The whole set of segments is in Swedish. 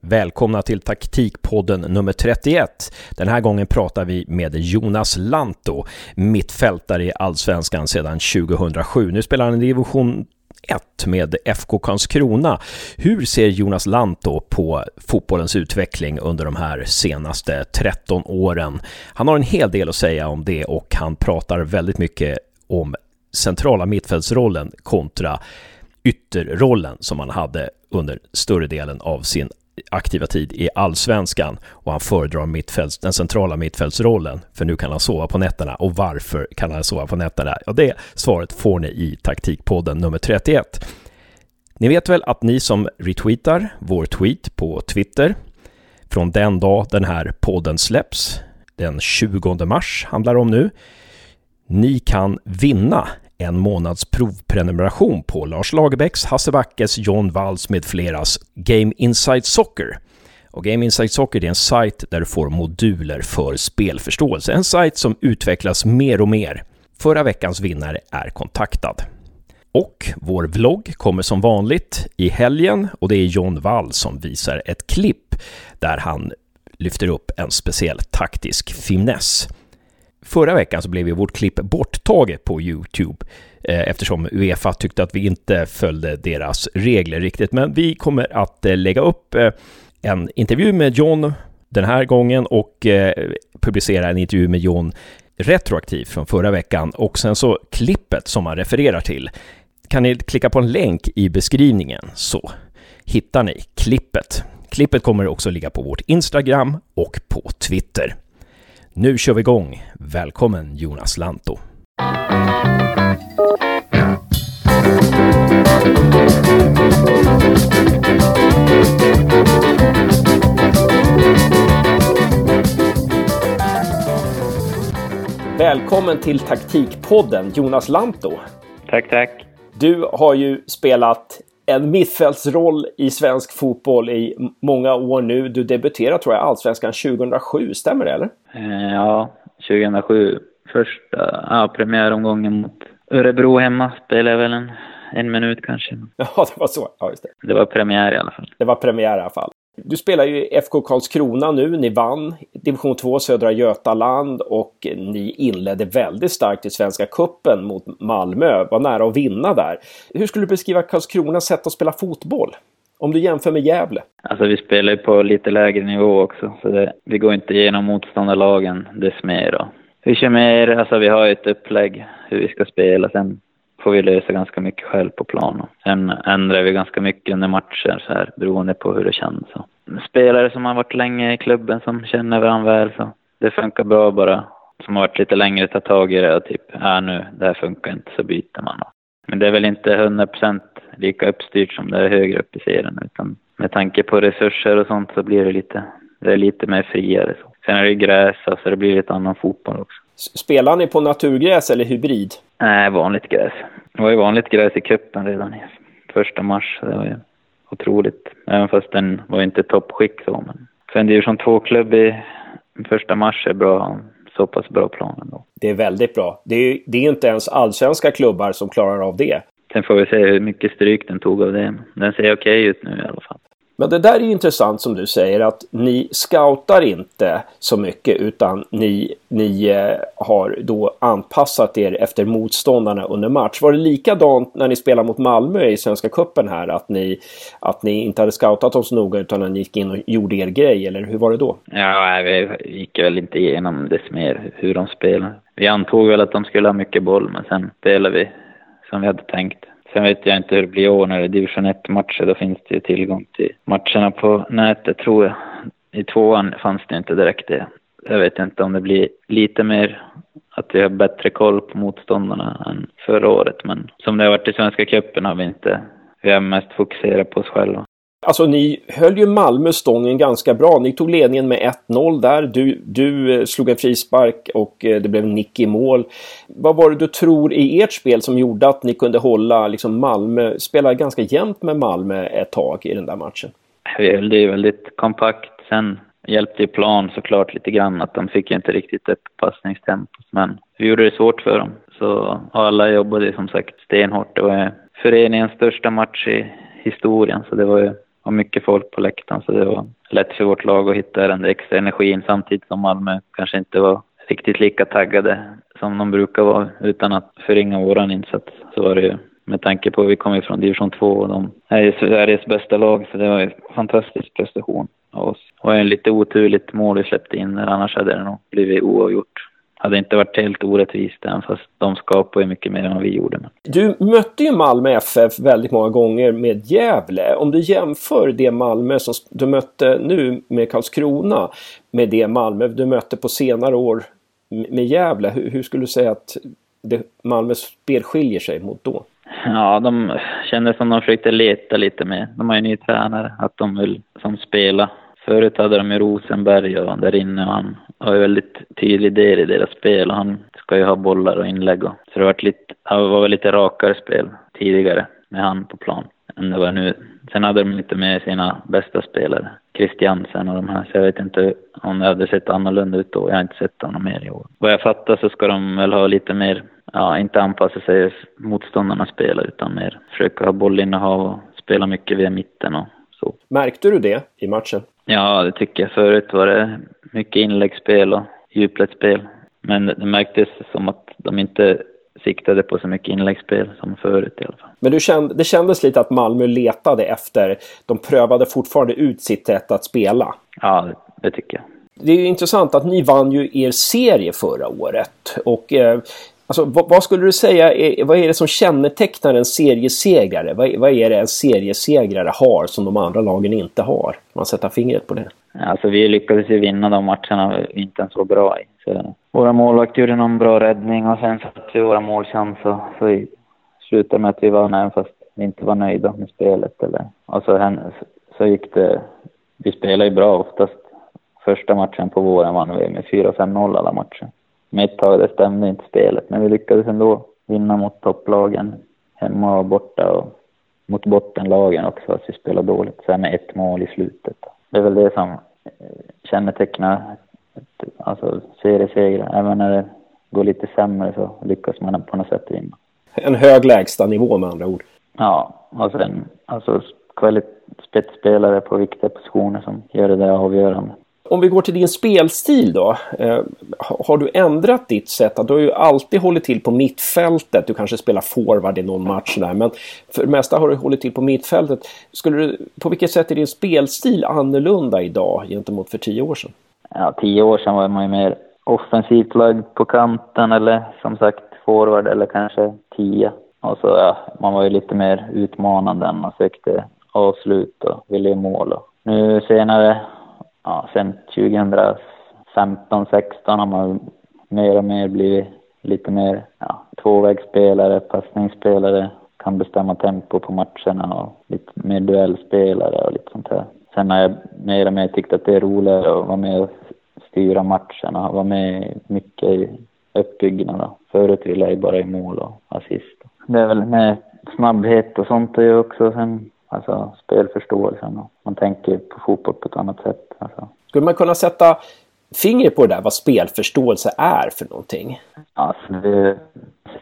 Välkomna till taktikpodden nummer 31. Den här gången pratar vi med Jonas Lanto, mittfältare i Allsvenskan sedan 2007. Nu spelar han i division 1 med FK Karlskrona. Hur ser Jonas Lanto på fotbollens utveckling under de här senaste 13 åren? Han har en hel del att säga om det och han pratar väldigt mycket om centrala mittfältsrollen kontra ytterrollen som han hade under större delen av sin aktiva tid i allsvenskan och han föredrar mittfälts, den centrala mittfältsrollen för nu kan han sova på nätterna och varför kan han sova på nätterna? Ja, det svaret får ni i taktikpodden nummer 31. Ni vet väl att ni som retweetar vår tweet på Twitter från den dag den här podden släpps, den 20 mars handlar det om nu, ni kan vinna en månads provprenumeration på Lars Lagerbäcks, Hasse Backes, John Walls med fleras Game Insight Soccer. Och Game Insight Soccer är en sajt där du får moduler för spelförståelse. En sajt som utvecklas mer och mer. Förra veckans vinnare är kontaktad. Och vår vlogg kommer som vanligt i helgen och det är John Wall som visar ett klipp där han lyfter upp en speciell taktisk finess. Förra veckan så blev ju vårt klipp borttaget på Youtube eh, eftersom Uefa tyckte att vi inte följde deras regler riktigt. Men vi kommer att eh, lägga upp eh, en intervju med John den här gången och publicera en intervju med John retroaktivt från förra veckan och sen så klippet som man refererar till. Kan ni klicka på en länk i beskrivningen så hittar ni klippet. Klippet kommer också ligga på vårt Instagram och på Twitter. Nu kör vi igång. Välkommen Jonas Lanto. Välkommen till Taktikpodden Jonas Lanto. Tack, tack. Du har ju spelat en mittfältsroll i svensk fotboll i många år nu. Du debuterade tror jag Allsvenskan 2007, stämmer det eller? Eh, ja, 2007. Första ja, premiäromgången mot Örebro hemma spelade jag väl en, en minut kanske. Ja, det var så. Ja, just det. Det var premiär i alla fall. Det var premiär i alla fall. Du spelar ju i FK Karlskrona nu. Ni vann division 2 Södra Götaland och ni inledde väldigt starkt i Svenska Kuppen mot Malmö. Var nära att vinna där. Hur skulle du beskriva Karlskronas sätt att spela fotboll? Om du jämför med Gävle? Alltså vi spelar ju på lite lägre nivå också, så det, vi går inte igenom motståndarlagen dess mer. Då. Vi kör mer, alltså vi har ju ett upplägg hur vi ska spela, sen får vi lösa ganska mycket själv på planen. Sen ändrar vi ganska mycket under matcher så här, beroende på hur det känns. Så. Spelare som har varit länge i klubben som känner varandra väl, så det funkar bra bara. Som har varit lite längre, tar tag i det och typ, ja nu, det här funkar inte, så byter man. Men det är väl inte 100 procent lika uppstyrt som det är högre upp i serien, utan med tanke på resurser och sånt så blir det lite, det är lite mer friare. Så. Sen är det gräs, så alltså det blir lite annan fotboll också. Spelar ni på naturgräs eller hybrid? Nej, vanligt gräs. Det var ju vanligt gräs i cupen redan i första mars. Det var ju otroligt. Även fast den var inte toppskick så. Men för en division 2-klubb i första mars är bra, så pass bra plan ändå. Det är väldigt bra. Det är, det är inte ens allsvenska klubbar som klarar av det. Sen får vi se hur mycket stryk den tog av det. Den ser okej okay ut nu i alla fall. Men det där är intressant som du säger att ni scoutar inte så mycket utan ni, ni eh, har då anpassat er efter motståndarna under match. Var det likadant när ni spelade mot Malmö i Svenska Cupen här att ni, att ni inte hade scoutat dem så noga utan att ni gick in och gjorde er grej eller hur var det då? Ja, vi gick väl inte igenom det mer hur de spelade. Vi antog väl att de skulle ha mycket boll men sen spelade vi som vi hade tänkt. Sen vet jag inte hur det blir i år när det är division 1-matcher. Då finns det ju tillgång till matcherna på nätet, tror jag. I tvåan fanns det inte direkt det. Jag vet inte om det blir lite mer att vi har bättre koll på motståndarna än förra året. Men som det har varit i Svenska cupen har vi inte... Vi har mest fokuserat på oss själva. Alltså ni höll ju Malmö stången ganska bra. Ni tog ledningen med 1-0 där. Du, du eh, slog en frispark och eh, det blev nick i mål. Vad var det du tror i ert spel som gjorde att ni kunde hålla liksom Malmö, spela ganska jämnt med Malmö ett tag i den där matchen? Vi höll det väldigt kompakt. Sen hjälpte ju plan såklart lite grann att de fick inte riktigt upp passningstempot. Men vi gjorde det svårt för dem. Så alla jobbade som sagt stenhårt. Det var föreningens största match i historien så det var ju var mycket folk på läktaren så det var lätt för vårt lag att hitta den där extra energin samtidigt som Malmö kanske inte var riktigt lika taggade som de brukar vara utan att förringa våran insats. Så var det ju med tanke på att vi kommer från division 2 och de är ju Sveriges bästa lag så det var en fantastisk prestation av oss. Det var en lite oturligt mål vi släppte in annars hade det nog blivit oavgjort hade inte varit helt orättvist även fast de skapade mycket mer än vad vi gjorde. Du mötte ju Malmö FF väldigt många gånger med Gävle. Om du jämför det Malmö som du mötte nu med Karlskrona med det Malmö du mötte på senare år med Gävle. Hur, hur skulle du säga att det, Malmös spel skiljer sig mot då? Ja, de kändes som de försökte leta lite mer. De har ju ny tränare, att de vill som spela. Förut hade de ju Rosenberg och där inne och han har ju väldigt tydlig del i deras spel och han ska ju ha bollar och inlägg och, så det var lite, det var väl lite rakare spel tidigare med han på plan än det var nu. Sen hade de lite med sina bästa spelare, Christiansen och de här, så jag vet inte om det hade sett annorlunda ut då. Jag har inte sett honom mer i år. Vad jag fattar så ska de väl ha lite mer, ja, inte anpassa sig motståndarnas spel utan mer försöka ha bollinnehav och spela mycket via mitten och så. Märkte du det i matchen? Ja, det tycker jag. Förut var det mycket inläggsspel och djupledsspel. Men det märktes som att de inte siktade på så mycket inläggsspel som förut i alla fall. Men du kände, det kändes lite att Malmö letade efter, de prövade fortfarande ut sitt sätt att spela. Ja, det, det tycker jag. Det är ju intressant att ni vann ju er serie förra året. Och eh, Alltså, vad, vad, skulle du säga, är, vad är det som kännetecknar en seriesegrare? Vad, vad, är det en seriesegrare har som de andra lagen inte har? Kan man sätta fingret på det? Alltså vi lyckades ju vinna de matcherna vi inte ens var bra i. Så, våra målvakter gjorde någon bra räddning och sen satte vi våra målchanser. och så slutade med att vi vann även fast vi inte var nöjda med spelet. Eller. Och så, så gick det, vi spelade ju bra oftast. Första matchen på våren vann vi med 4-5-0 alla matcher med ett tag det stämde inte spelet, men vi lyckades ändå vinna mot topplagen hemma och borta och mot bottenlagen också, att vi spelade dåligt. Så med ett mål i slutet. Det är väl det som eh, kännetecknar alltså seriesegrar. Även när det går lite sämre så lyckas man på något sätt vinna. En hög lägsta nivå med andra ord. Ja, och sen alltså spetsspelare på viktiga positioner som gör det där avgörande. Om vi går till din spelstil då. Eh, har du ändrat ditt sätt? Du har ju alltid hållit till på mittfältet. Du kanske spelar forward i någon match där. Men för det mesta har du hållit till på mittfältet. Skulle du, på vilket sätt är din spelstil annorlunda idag gentemot för tio år sedan? Ja, tio år sedan var man ju mer offensivt lagd på kanten eller som sagt forward eller kanske tia. Och så ja, man var ju lite mer utmanande än man sökte avslut och ville mål. Och nu senare ja, sen 2015, 16 har man mer och mer blivit lite mer ja, tvåvägsspelare, passningsspelare, kan bestämma tempo på matcherna och lite mer duellspelare och lite sånt här. Sen har jag mer och mer tyckt att det är roligare att vara med och styra matcherna, vara med mycket i uppbyggnaden. Förut ville jag ju bara i mål och assist. Det är väl med snabbhet och sånt är ju också. Sen Alltså spelförståelsen. Man tänker på fotboll på ett annat sätt. Alltså. Skulle man kunna sätta fingret på det där, vad spelförståelse är för någonting? Alltså det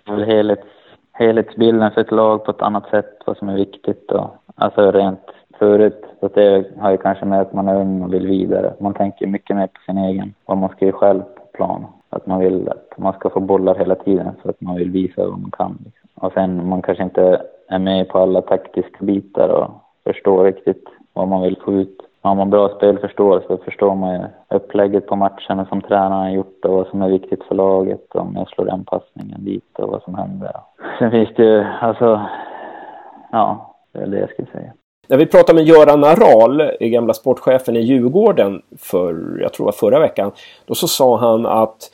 är helhets, helhetsbilden för ett lag på ett annat sätt, vad som är viktigt. Och, alltså rent förut, så det har ju kanske med att man är ung och vill vidare. Man tänker mycket mer på sin egen, vad man ska göra själv på plan. Att man vill att man ska få bollar hela tiden så att man vill visa vad man kan. Liksom. Och sen man kanske inte är med på alla taktiska bitar och förstår riktigt vad man vill få ut. Har man bra spelförståelse så förstår man ju upplägget på matcherna som tränaren har gjort och vad som är viktigt för laget. Om jag slår den passningen dit och vad som händer. Sen finns det ju, alltså, ja, det är det jag skulle säga. När vi pratade med Göran Aral, gamla sportchefen i Djurgården, för, jag tror det var förra veckan, då så sa han att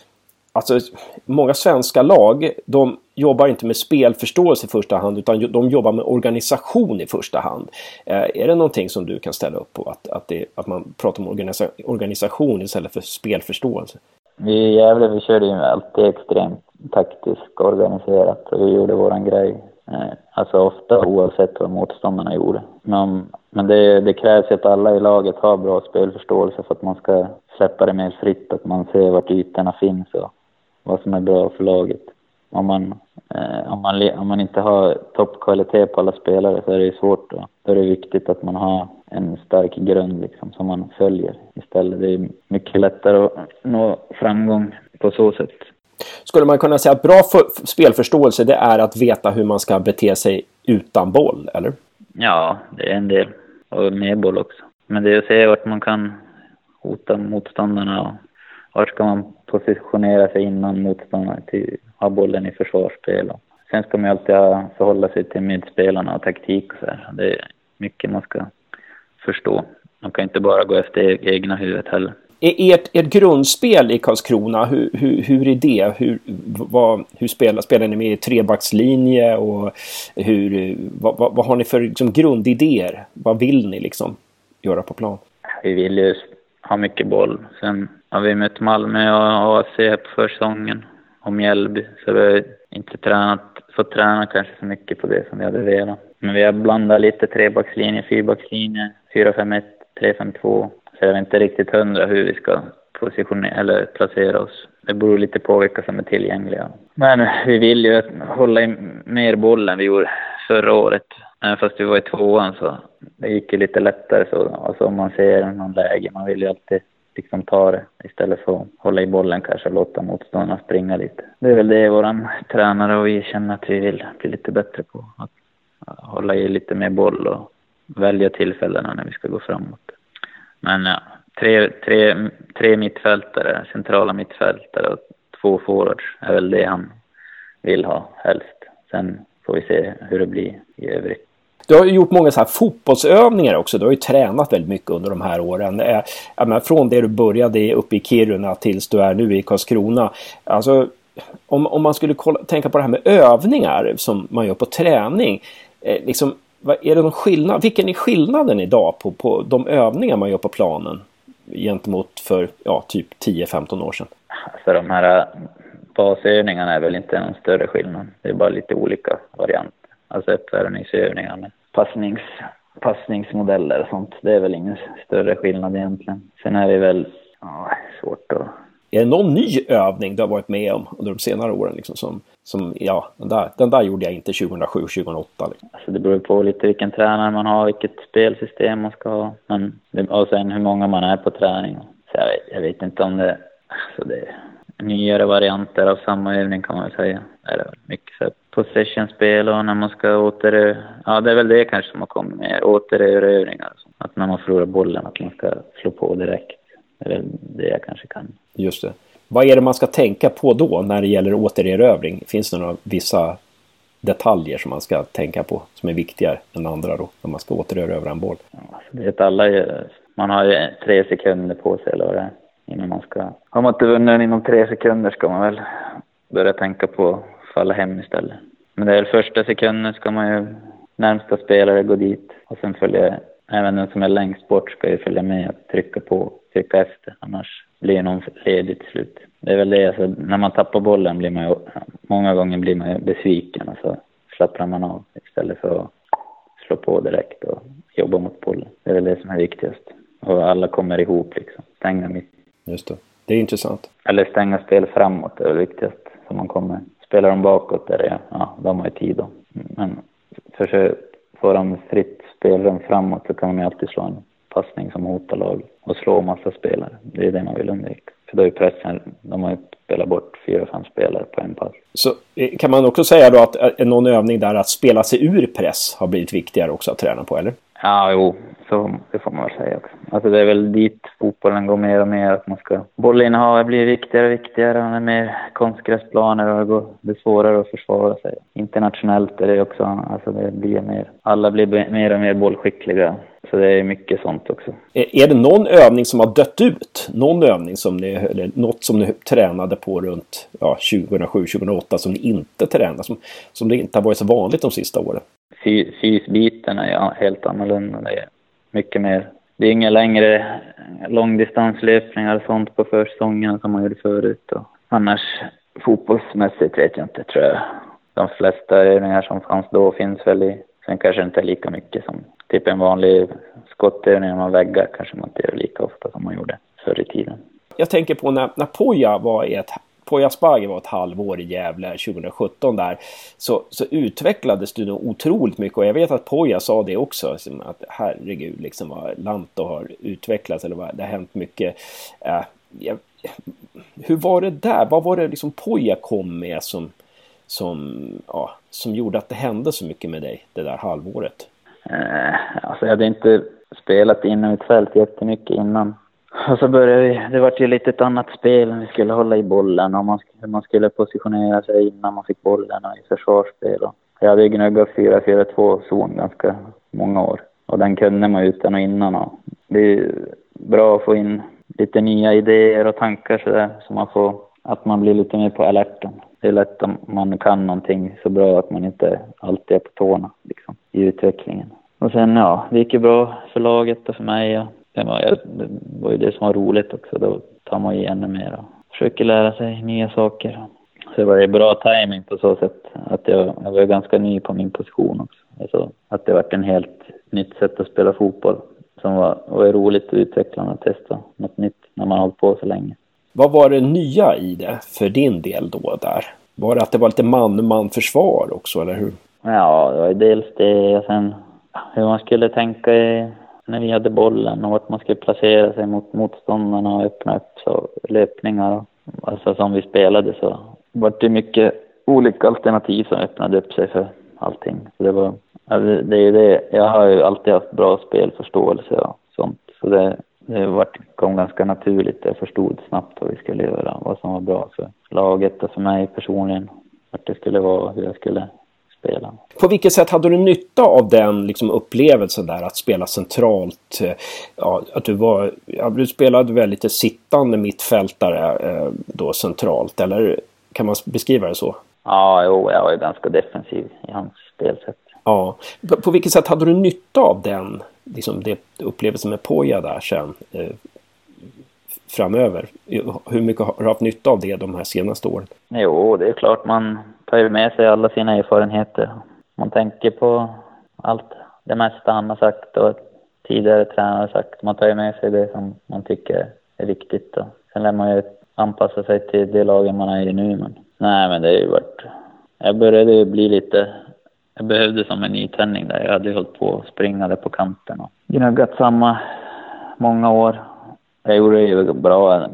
Alltså, många svenska lag, de jobbar inte med spelförståelse i första hand utan de jobbar med organisation i första hand. Eh, är det någonting som du kan ställa upp på? Att, att, det, att man pratar om organisa organisation istället för spelförståelse? Vi i Gävle vi körde ju alltid extremt taktiskt organiserat och vi gjorde våran grej. Eh, alltså ofta oavsett vad motståndarna gjorde. Men, men det, det krävs ju att alla i laget har bra spelförståelse för att man ska släppa det mer fritt, att man ser vart ytorna finns och vad som är bra för laget. Om man, eh, om man, om man inte har toppkvalitet på alla spelare så är det svårt. Då. då är det viktigt att man har en stark grund liksom som man följer istället. Det är mycket lättare att nå framgång på så sätt. Skulle man kunna säga att bra spelförståelse det är att veta hur man ska bete sig utan boll, eller? Ja, det är en del. Och med boll också. Men det är att se vart man kan hota motståndarna och vart ska man positionera sig innan motståndaren till ha bollen i försvarsspel. Och sen ska man ju alltid förhålla sig till medspelarna och taktik och så här. Det är mycket man ska förstå. Man kan inte bara gå efter egna huvudet heller. Ert, ert grundspel i Karlskrona, hur, hur, hur är det? Hur, vad, hur spelar, spelar ni med trebackslinje och hur, vad, vad, vad har ni för liksom, grundidéer? Vad vill ni liksom göra på plan? Vi vill ju ha mycket boll. Sen ja, vi mötte Malmö och AFC på försäsongen och Mjällby, så vi har inte tränat, fått träna kanske så mycket på det som vi hade velat. Men vi har blandat lite trebackslinje, fyrbackslinje, 4-5-1, 3-5-2. Så jag är inte riktigt hundra hur vi ska positionera eller placera oss. Det beror lite på vilka som är tillgängliga. Men vi vill ju hålla i mer boll än vi gjorde förra året. Även fast vi var i tvåan så det gick ju lite lättare så. Alltså om man ser någon läge, man vill ju alltid liksom ta det istället för att hålla i bollen kanske och låta motståndarna springa lite. Det är väl det våran tränare och vi känner att vi vill bli lite bättre på. Att hålla i lite mer boll och välja tillfällena när vi ska gå framåt. Men ja, tre, tre, tre mittfältare, centrala mittfältare och två forwards är väl det han vill ha helst. Sen får vi se hur det blir i övrigt. Du har ju gjort många så här fotbollsövningar också. Du har ju tränat väldigt mycket under de här åren. Eh, menar, från det du började uppe i Kiruna tills du är nu i Karlskrona. Alltså, om, om man skulle kolla, tänka på det här med övningar som man gör på träning. Eh, liksom, vad, är det någon skillnad? Vilken är skillnaden idag på, på de övningar man gör på planen gentemot för ja, typ 10-15 år sedan? Alltså de här eh, basövningarna är väl inte någon större skillnad. Det är bara lite olika varianter. Alltså uppvärmningsövningar med passnings, passningsmodeller och sånt. Det är väl ingen större skillnad egentligen. Sen är det väl ja, svårt att... Är det någon ny övning du har varit med om under de senare åren? Liksom, som, som, ja, den där, den där gjorde jag inte 2007, 2008. Liksom. Alltså det beror på lite vilken tränare man har, vilket spelsystem man ska ha. Men, och sen hur många man är på träning. Så jag, vet, jag vet inte om det... Alltså det nyare varianter av samma övning kan man väl säga. Det är mycket så possession-spel och när man ska åter... Ja, det är väl det kanske som har kommit mer. Återerövringar. Att när man förlorar bollen, att man ska slå på direkt. Det är väl det jag kanske kan. Just det. Vad är det man ska tänka på då när det gäller återerövring? Finns det några vissa detaljer som man ska tänka på som är viktigare än andra då när man ska återerövra en boll? Ja, det vet alla Man har ju tre sekunder på sig eller vad det är innan man ska... Har man inte vunnit den inom tre sekunder ska man väl börja tänka på att falla hem istället. Men det är första sekunden ska man ju, närmsta spelare gå dit och sen följa, även den som är längst bort ska ju följa med och trycka på, trycka efter, annars blir någon ledig till slut. Det är väl det, alltså, när man tappar bollen blir man ju, många gånger blir man ju besviken och så slappnar man av istället för att slå på direkt och jobba mot bollen. Det är väl det som är viktigast. Och alla kommer ihop liksom, stänga mitt Just det. Det är intressant. Eller stänga spel framåt är det viktigast. Så man kommer. Spelar de bakåt är det, ja, de har ju tid då. Men försök få dem fritt spelrum framåt så kan man ju alltid slå en passning som hotar lag och slå massa spelare. Det är det man vill undvika. För då är pressen, de har ju spelat bort fyra, fem spelare på en pass. Så eh, kan man också säga då att eh, någon övning där att spela sig ur press har blivit viktigare också att träna på, eller? Ja, jo, så det får man väl säga också. Alltså det är väl dit fotbollen går mer och mer, att man ska... Bollinnehavet blir viktigare och viktigare och det är mer konstgräsplaner och det går, det är svårare att försvara sig. Internationellt är det också, alltså det blir mer... Alla blir mer och mer bollskickliga. Så det är mycket sånt också. Är det någon övning som har dött ut? Någon övning som ni, eller något som ni tränade på runt ja, 2007-2008 som ni inte tränade, som, som det inte har varit så vanligt de sista åren? Fysbiten är helt annorlunda. Det är mycket mer. Det är inga längre långdistanslöpningar och sånt på försäsongen som man gjorde förut. Och annars fotbollsmässigt vet jag inte, tror jag. De flesta övningar som fanns då finns väl i, sen kanske inte lika mycket som typ en vanlig skottövning med väggar kanske man inte gör lika ofta som man gjorde förr i tiden. Jag tänker på när, när Poja var i ett Poya Asbaghi var ett halvår i Gävle 2017 där så, så utvecklades du nog otroligt mycket och jag vet att Poya sa det också. Liksom, att herregud, liksom vad Lanto har utvecklats eller vad, det har hänt mycket. Eh, jag, hur var det där? Vad var det liksom Poya kom med som, som, ja, som gjorde att det hände så mycket med dig det där halvåret? Eh, alltså jag hade inte spelat inom mitt fält jättemycket innan. Och så började vi, det var ju lite ett annat spel. Vi skulle hålla i bollen och man, hur man skulle positionera sig innan man fick bollen och i försvarsspel. Och jag hade ju gnuggat 4-4-2 zon ganska många år. Och den kunde man utan och innan. Och det är bra att få in lite nya idéer och tankar sådär. Så man får, att man blir lite mer på alerten. Det är lätt om man kan någonting så bra att man inte alltid är på tårna liksom, i utvecklingen. Och sen ja, det gick ju bra för laget och för mig. Och det, var, det var ju det som var roligt också. Då tar man ju ännu mer och försöker lära sig nya saker. Så det var ju bra timing på så sätt att jag, jag var ganska ny på min position också. Alltså att det var en helt nytt sätt att spela fotboll som var, var roligt och utvecklande att testa något nytt när man har hållit på så länge. Vad var det nya i det för din del då där? Var det att det var lite man-man försvar också, eller hur? Ja, det var ju dels det och sen hur man skulle tänka när vi hade bollen och vart man skulle placera sig mot motståndarna och öppna upp så, löpningar. Alltså som vi spelade så var det mycket olika alternativ som öppnade upp sig för allting. Så det var, det är det, jag har ju alltid haft bra spelförståelse och sånt. Så det, det vart, kom ganska naturligt. Jag förstod snabbt vad vi skulle göra, vad som var bra för laget och för mig personligen. Vart det skulle vara, hur jag skulle spela. På vilket sätt hade du nytta av den liksom, upplevelsen där att spela centralt? Ja, att du, var, ja, du spelade väl lite sittande mittfältare eh, då centralt, eller kan man beskriva det så? Ja, jo, jag var ju ganska defensiv i hans spelsätt. Ja. På, på vilket sätt hade du nytta av den liksom det upplevelsen med Poja där sen eh, framöver? Hur mycket har du haft nytta av det de här senaste åren? Jo, det är klart man tar ju med sig alla sina erfarenheter. Man tänker på allt det mesta han har sagt och tidigare tränare har sagt. Man tar ju med sig det som man tycker är viktigt. Då. Sen lär man ju anpassa sig till det laget man är i nu. Men, nej, men det har ju varit... Jag började ju bli lite... Jag behövde som en nytändning där. Jag hade ju hållit på och springa där på kanten och gnuggat samma många år. Jag gjorde det ju bra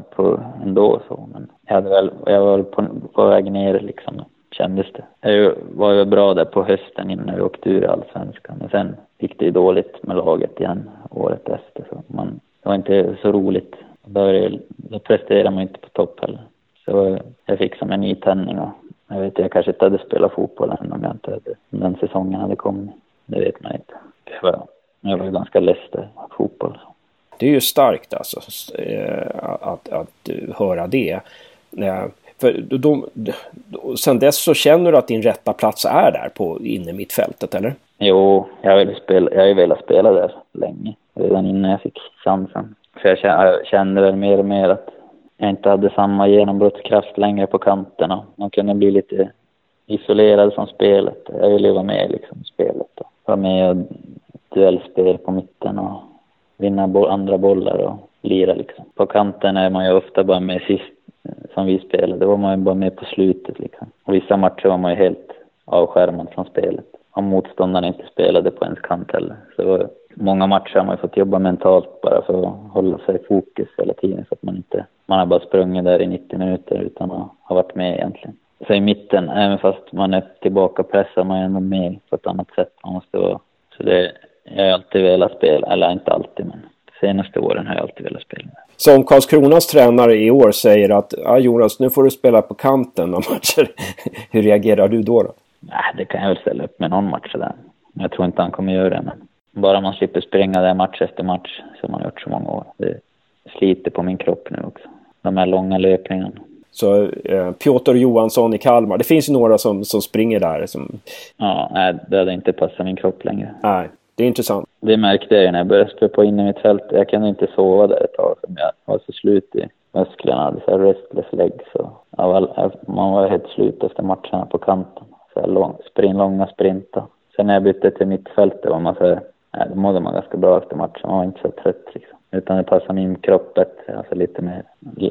ändå så, men jag, hade väl, jag var på, på väg ner liksom kändes det. Jag var ju bra där på hösten innan vi åkte ur allsvenskan. Men sen gick det ju dåligt med laget igen året efter. Så man, det var inte så roligt. Då, då presterade man inte på topp heller. Så jag fick som en nytändning och jag vet jag kanske inte hade spelat fotboll än om jag inte hade, den säsongen hade kommit. Det vet man inte. Jag var, jag var ganska less där, fotboll. Det är ju starkt alltså eh, att, att, att höra det. Eh, för då, då, sen dess så känner du att din rätta plats är där på inne mittfältet, eller? Jo, jag har, spela, jag har ju velat spela där länge. Redan innan jag fick chansen. För jag kände väl mer och mer att jag inte hade samma genombrottskraft längre på kanterna. Man kunde bli lite isolerad från spelet. Jag ville vara med liksom, i spelet. Och vara med och duellspel på mitten och vinna bo andra bollar och lira liksom. På kanten är man ju ofta bara med sist Eh, som vi spelade, då var man ju bara med på slutet liksom. Och vissa matcher var man ju helt avskärmad från spelet. Om motståndarna inte spelade på ens kant heller. Så många matcher har man ju fått jobba mentalt bara för att hålla sig i fokus hela tiden så att man inte, man har bara sprungit där i 90 minuter utan att ha varit med egentligen. Så i mitten, även fast man är tillbaka pressar man ju ändå med på ett annat sätt. Man måste vara, så det, jag har alltid velat spela, eller inte alltid men senaste åren har jag alltid velat spela. Som Karlskronas tränare i år säger att ja, Jonas, nu får du spela på kanten av matcher. Hur reagerar du då? då? Nej, det kan jag väl ställa upp med någon match där. Jag tror inte han kommer göra det, men bara man slipper springa där match efter match som man gjort så många år. Det sliter på min kropp nu också. De här långa löpningarna. Så eh, Piotr Johansson i Kalmar, det finns ju några som, som springer där. Som... Ja, nej, det hade inte passat min kropp längre. Nej, det är intressant. Det märkte jag ju när jag började spela på inne i mitt fält. Jag kunde inte sova där ett tag för jag var så slut i musklerna. hade så här restless legs. Så var, man var helt slut efter matcherna på kanten. Så här lång, sprint, långa sprintar. Sen när jag bytte till mittfältet var man så här, nej, då mådde man ganska bra efter matchen. Man var inte så trött liksom. Utan det passade min kropp bättre, alltså lite mer.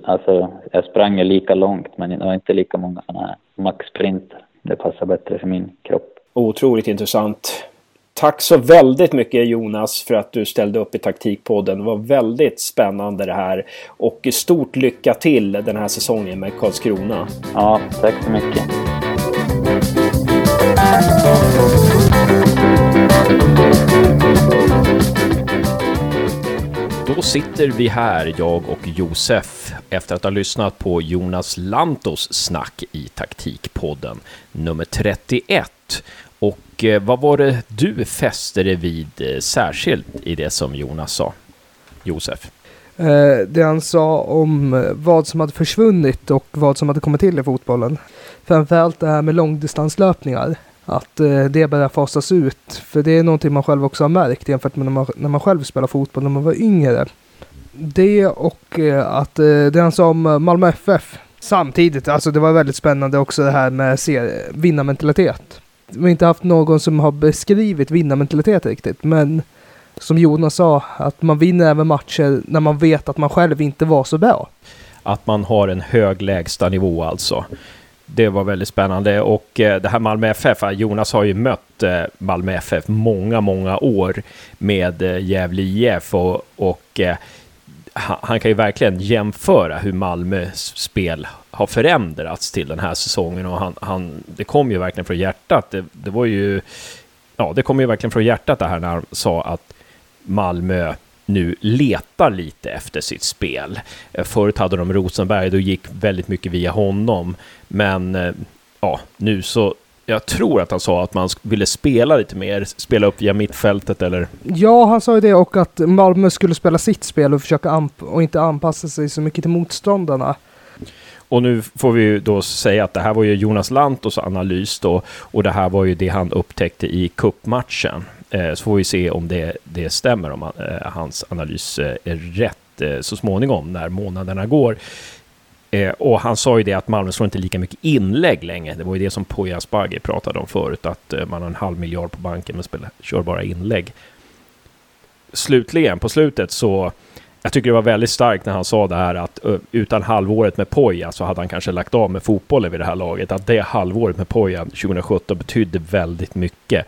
Alltså jag sprang ju lika långt men det var inte lika många sådana här maxsprinter. Det passade bättre för min kropp. Otroligt intressant. Tack så väldigt mycket Jonas för att du ställde upp i Taktikpodden. Det var väldigt spännande det här. Och stort lycka till den här säsongen med Karlskrona. Ja, tack så mycket. Då sitter vi här, jag och Josef, efter att ha lyssnat på Jonas Lantos snack i Taktikpodden nummer 31. Och eh, vad var det du fäste dig vid eh, särskilt i det som Jonas sa? Josef? Eh, det han sa om vad som hade försvunnit och vad som hade kommit till i fotbollen. Framförallt det här med långdistanslöpningar. Att det börjar fasas ut. För det är någonting man själv också har märkt jämfört med när man, när man själv spelade fotboll när man var yngre. Det och att det han sa om Malmö FF. Samtidigt, alltså det var väldigt spännande också det här med vinnarmentalitet vi har inte haft någon som har beskrivit vinnarmentalitet riktigt. Men som Jonas sa, att man vinner även matcher när man vet att man själv inte var så bra. Att man har en hög lägsta nivå alltså. Det var väldigt spännande och eh, det här Malmö FF, Jonas har ju mött eh, Malmö FF många, många år med eh, Gävle IF och, och han kan ju verkligen jämföra hur Malmös spel har förändrats till den här säsongen och han, han, det kom ju verkligen från hjärtat. Det, det var ju, ja, det kom ju verkligen från hjärtat det här när han sa att Malmö nu letar lite efter sitt spel. Förut hade de Rosenberg, då gick väldigt mycket via honom. Men eh, ja, nu så jag tror att han sa att man ville spela lite mer, spela upp via mittfältet eller? Ja, han sa ju det och att Malmö skulle spela sitt spel och försöka och inte anpassa sig så mycket till motståndarna. Och nu får vi ju då säga att det här var ju Jonas Lantos analys då och det här var ju det han upptäckte i kuppmatchen. Eh, så får vi se om det, det stämmer, om han, eh, hans analys eh, är rätt så småningom när månaderna går. Eh, och han sa ju det att Malmö slår inte lika mycket inlägg längre. Det var ju det som Poya Asbaghi pratade om förut, att eh, man har en halv miljard på banken men spelar, kör bara inlägg. Slutligen, på slutet så jag tycker det var väldigt starkt när han sa det här att eh, utan halvåret med Poya så hade han kanske lagt av med fotbollen vid det här laget. Att det halvåret med Poya, 2017 betydde väldigt mycket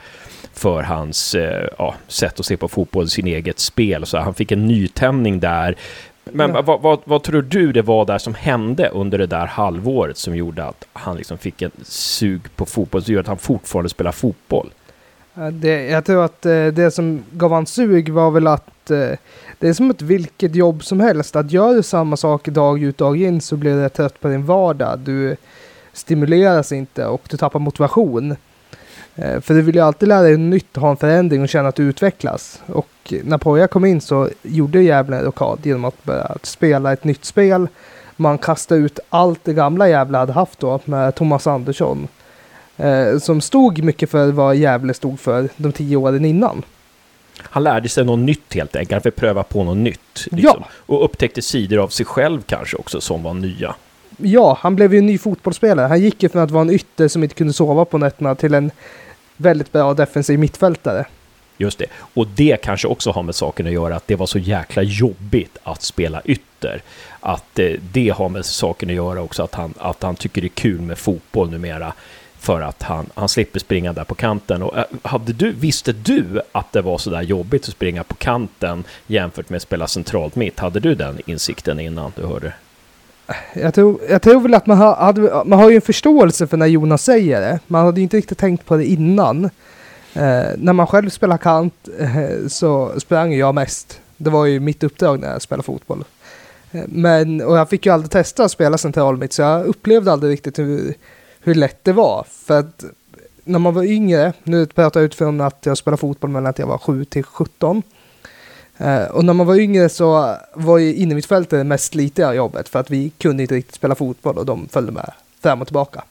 för hans eh, ja, sätt att se på fotboll, sin eget spel. Så han fick en nytändning där. Men ja. vad, vad, vad, tror du det var där som hände under det där halvåret som gjorde att han liksom fick en sug på fotboll, som gjorde att han fortfarande spelar fotboll? Det, jag tror att eh, det som gav han sug var väl att eh, det är som ett vilket jobb som helst. Att gör du samma sak dag ut dag in så blir du trött på din vardag. Du stimuleras inte och du tappar motivation. Eh, för du vill ju alltid lära dig nytt, ha en förändring och känna att du utvecklas. Och när Poja kom in så gjorde Gävle en rockad genom att börja spela ett nytt spel. Man kastade ut allt det gamla Gävle hade haft då med Thomas Andersson. Eh, som stod mycket för vad Gävle stod för de tio åren innan. Han lärde sig något nytt helt enkelt, han fick pröva på något nytt. Liksom. Ja. Och upptäckte sidor av sig själv kanske också som var nya. Ja, han blev ju en ny fotbollsspelare. Han gick ju från att vara en ytter som inte kunde sova på nätterna till en väldigt bra defensiv mittfältare. Just det. Och det kanske också har med saken att göra att det var så jäkla jobbigt att spela ytter. Att eh, det har med saken att göra också att han, att han tycker det är kul med fotboll numera för att han, han slipper springa där på kanten. Och, eh, hade du, visste du att det var så där jobbigt att springa på kanten jämfört med att spela centralt mitt? Hade du den insikten innan du hörde? Jag tror, jag tror väl att man har, hade, man har ju en förståelse för när Jonas säger det. Man hade ju inte riktigt tänkt på det innan. Eh, när man själv spelar kant eh, så sprang jag mest. Det var ju mitt uppdrag när jag spelade fotboll. Eh, men, och jag fick ju aldrig testa att spela central mitt så jag upplevde aldrig riktigt hur hur lätt det var. För att när man var yngre, nu pratar jag utifrån att jag spelade fotboll mellan att jag var 7 till 17. Eh, och när man var yngre så var ju innermittfältet det mest slitiga jobbet för att vi kunde inte riktigt spela fotboll och de följde med fram och tillbaka.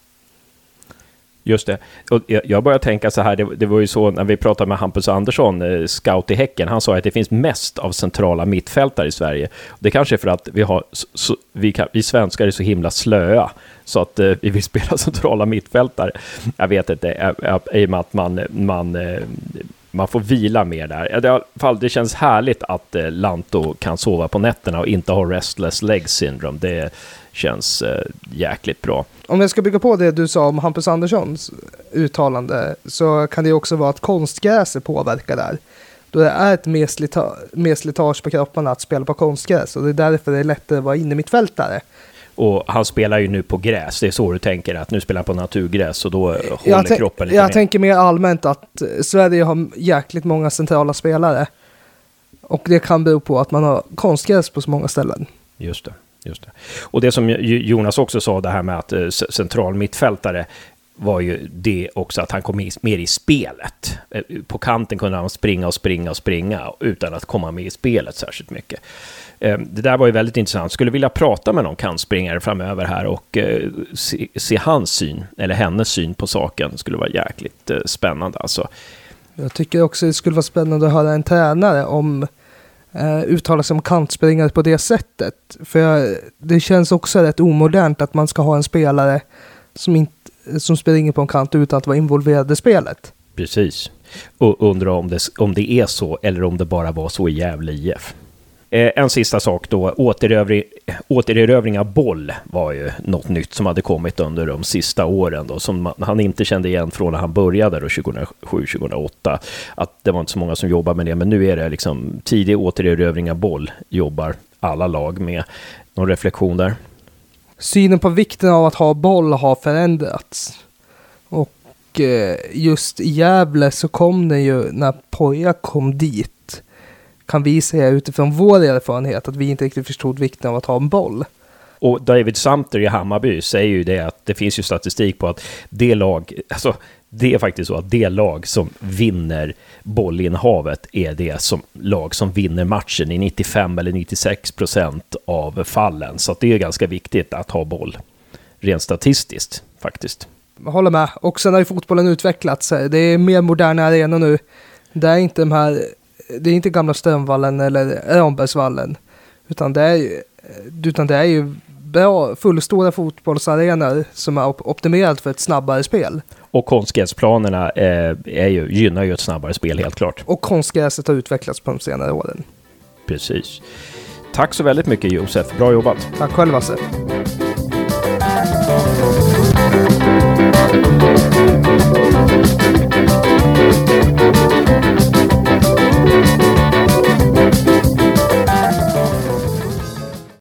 Just det. Och jag börjar tänka så här, det, det, var ju så när vi pratade med Hampus Andersson, eh, scout i Häcken, han sa att det finns mest av centrala mittfältare i Sverige. Det kanske är för att vi, har, så, vi, kan, vi svenskar är så himla slöa, så att eh, vi vill spela centrala mittfältare. Jag vet inte, eh, i och med att man, man, man får vila mer där. I alla fall, det känns härligt att eh, Lanto kan sova på nätterna och inte ha restless leg syndrome. Det känns eh, jäkligt bra. Om jag ska bygga på det du sa om Hampus Anderssons uttalande så kan det också vara att konstgräset påverkar där. Då det är ett mer, slita mer slitage på kropparna att spela på konstgräs och det är därför det är lättare att vara inne mittfältare. Och han spelar ju nu på gräs, det är så du tänker, att nu spelar han på naturgräs och då håller jag kroppen lite Jag mer. tänker mer allmänt att eh, Sverige har jäkligt många centrala spelare. Och det kan bero på att man har konstgräs på så många ställen. Just det. Just det. Och det som Jonas också sa, det här med att eh, central mittfältare var ju det också att han kom i- mer i spelet. Eh, På kanten kunde han springa och springa och springa utan att komma med i spelet särskilt mycket. Eh, Det där var ju väldigt intressant. Skulle vilja prata med någon kantspringare framöver här och eh, se, se hans syn, eller hennes syn på saken. skulle vara jäkligt eh, spännande alltså. Jag tycker också det skulle vara spännande att höra en tränare om eh, uttala sig om kantspringare på det sättet. För det känns också rätt omodernt att man ska ha en spelare som, inte, som springer på en kant utan att vara involverad i spelet. Precis. Och undrar om det, om det är så eller om det bara var så i Gävle IF. Eh, en sista sak då, återövring, återerövring av boll var ju något nytt som hade kommit under de sista åren då, som man, han inte kände igen från när han började då 2007-2008. Att det var inte så många som jobbade med det, men nu är det liksom tidig återerövring av boll jobbar alla lag med. Någon reflektion där? Synen på vikten av att ha boll har förändrats. Och eh, just i Gävle så kom det ju när Poja kom dit. Kan vi säga utifrån vår erfarenhet att vi inte riktigt förstod vikten av att ha en boll. Och David Sumter i Hammarby säger ju det att det finns ju statistik på att det lag, alltså det är faktiskt så att det lag som vinner bollinnehavet är det som, lag som vinner matchen i 95 eller 96 procent av fallen. Så det är ganska viktigt att ha boll, rent statistiskt faktiskt. Jag håller med. Och sen har ju fotbollen utvecklats. Det är mer moderna arenor nu. Det är inte de här, det är inte gamla Strömvallen eller Rambergsvallen. Utan det är ju, utan det är ju bra, fullstora fotbollsarenor som är optimerade för ett snabbare spel. Och konstgräsplanerna eh, är ju, gynnar ju ett snabbare spel helt klart. Och konstgräset har utvecklats på de senare åren. Precis. Tack så väldigt mycket Josef, bra jobbat! Tack själv Hasse! Alltså.